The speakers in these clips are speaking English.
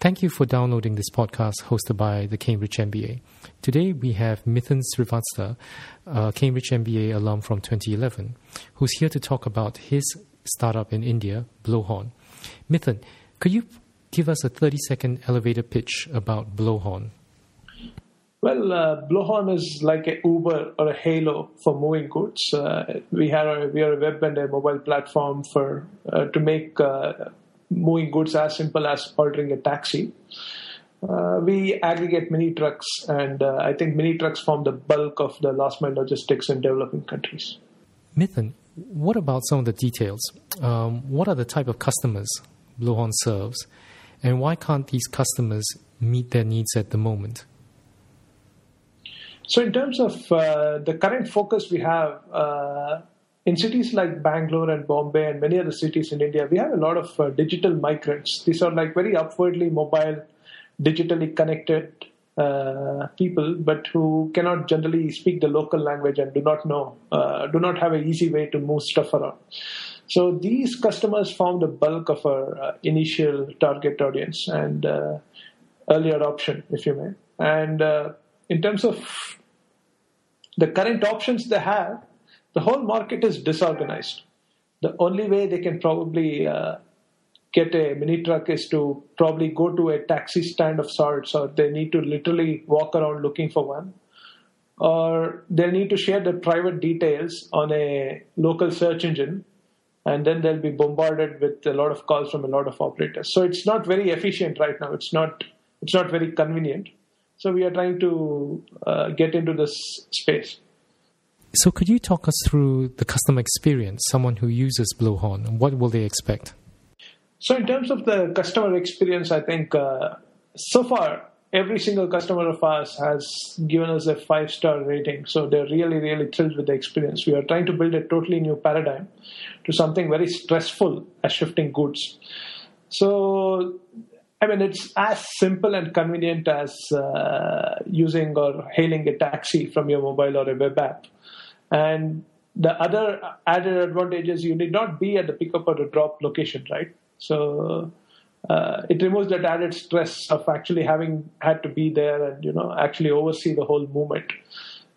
Thank you for downloading this podcast hosted by the Cambridge MBA. Today we have Mithun Srivastava, a Cambridge MBA alum from 2011, who's here to talk about his startup in India, Blowhorn. Mithun, could you give us a 30 second elevator pitch about Blowhorn? Well, uh, Blowhorn is like a Uber or a Ola for moving goods. Uh, we have we are a web and a mobile platform for uh, to make uh, moving goods as simple as ordering a taxi. Uh, we aggregate mini trucks, and uh, I think mini trucks form the bulk of the last mile logistics in developing countries. Mithun, what about some of the details? Um, what are the type of customers Blowhorn serves, and why can't these customers meet their needs at the moment? So, in terms of uh, the current focus we have, uh, in cities like Bangalore and Bombay and many other cities in India, we have a lot of uh, digital migrants. These are like very upwardly mobile, digitally connected uh, people, but who cannot generally speak the local language and do not know, uh, do not have an easy way to move stuff around. So these customers form the bulk of our uh, initial target audience and uh, early adoption, if you may. And uh, in terms of the current options they have, the whole market is disorganized. The only way they can probably uh, get a mini truck is to probably go to a taxi stand of sorts, or they need to literally walk around looking for one, or they'll need to share their private details on a local search engine, and then they'll be bombarded with a lot of calls from a lot of operators. So it's not very efficient right now. It's not it's not very convenient. So we are trying to uh, get into this space. So, could you talk us through the customer experience? Someone who uses Blowhorn, what will they expect? So, in terms of the customer experience, I think uh, so far every single customer of ours has given us a five star rating. So, they're really, really thrilled with the experience. We are trying to build a totally new paradigm to something very stressful as shifting goods. So, I mean, it's as simple and convenient as uh, using or hailing a taxi from your mobile or a web app. And the other added advantage is you need not be at the pickup or the drop location, right? So uh, it removes that added stress of actually having had to be there and you know actually oversee the whole movement.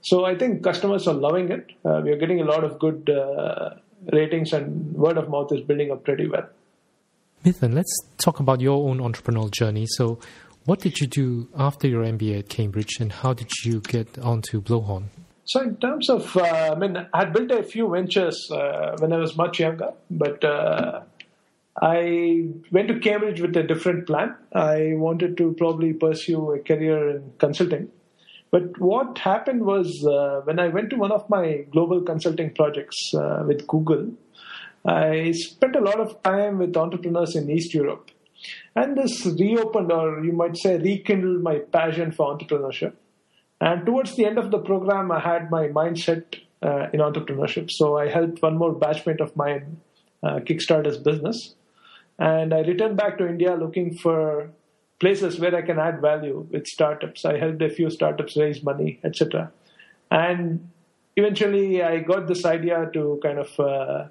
So I think customers are loving it. Uh, we are getting a lot of good uh, ratings, and word of mouth is building up pretty well. Mithun, let's talk about your own entrepreneurial journey. So, what did you do after your MBA at Cambridge, and how did you get onto Blowhorn? So, in terms of, uh, I mean, I had built a few ventures uh, when I was much younger, but uh, I went to Cambridge with a different plan. I wanted to probably pursue a career in consulting. But what happened was uh, when I went to one of my global consulting projects uh, with Google, I spent a lot of time with entrepreneurs in East Europe. And this reopened, or you might say, rekindled my passion for entrepreneurship. And towards the end of the program, I had my mindset uh, in entrepreneurship. So I helped one more batchmate of mine uh, kickstart his business. And I returned back to India looking for places where I can add value with startups. I helped a few startups raise money, etc. And eventually, I got this idea to kind of uh,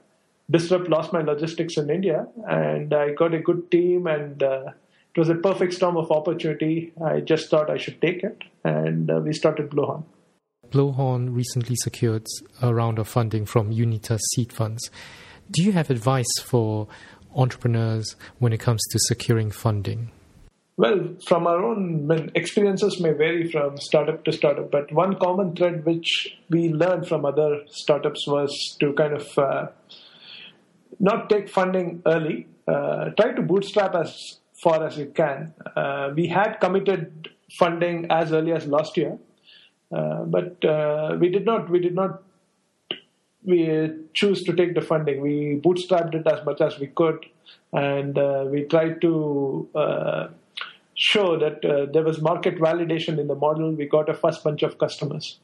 disrupt last mile logistics in India. And I got a good team and uh, it was a perfect storm of opportunity. I just thought I should take it, and uh, we started Blowhorn. Blowhorn recently secured a round of funding from Unitus seed funds. Do you have advice for entrepreneurs when it comes to securing funding? Well, from our own experiences may vary from startup to startup, but one common thread which we learned from other startups was to kind of uh, not take funding early, uh, try to bootstrap as far as you can. Uh, we had committed funding as early as last year, uh, but uh, we did not. We did not. We choose to take the funding. We bootstrapped it as much as we could, and uh, we tried to uh, show that uh, there was market validation in the model. We got a first bunch of customers,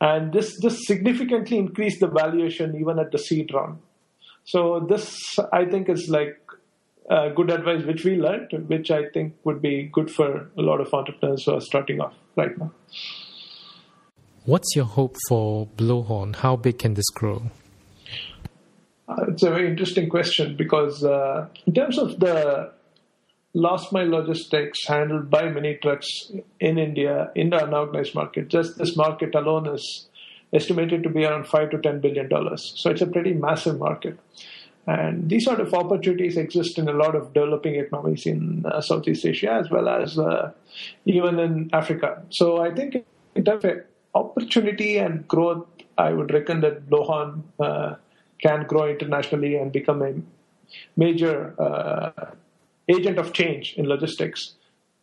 and this this significantly increased the valuation even at the seed round. So this, I think, is like uh, good advice which we learned, which I think would be good for a lot of entrepreneurs who are starting off right now. What's your hope for Blowhorn? How big can this grow? Uh, it's a very interesting question because, uh, in terms of the last mile logistics handled by mini trucks in India in the unorganized market. Just this market alone is estimated to be around five to ten billion dollars. So it's a pretty massive market. And these sort of opportunities exist in a lot of developing economies in uh, Southeast Asia as well as uh, even in Africa. So I think in terms of opportunity and growth, I would reckon that Blowhorn uh, can grow internationally and become a major uh, agent of change in logistics.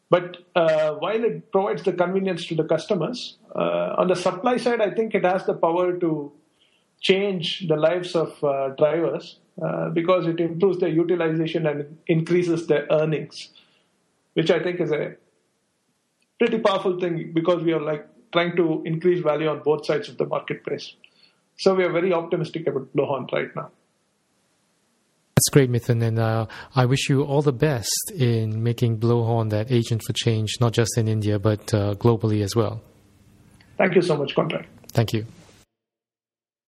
But uh, while it provides the convenience to the customers, uh, on the supply side, I think it has the power to change the lives of uh, drivers uh, because it improves their utilization and increases their earnings, which I think is a pretty powerful thing because we are like trying to increase value on both sides of the marketplace. So we are very optimistic about Blowhorn right now. That's great, Mithun, and uh, I wish you all the best in making Blowhorn that agent for change, not just in India, but uh, globally as well. Thank you so much, Conrad. Thank you.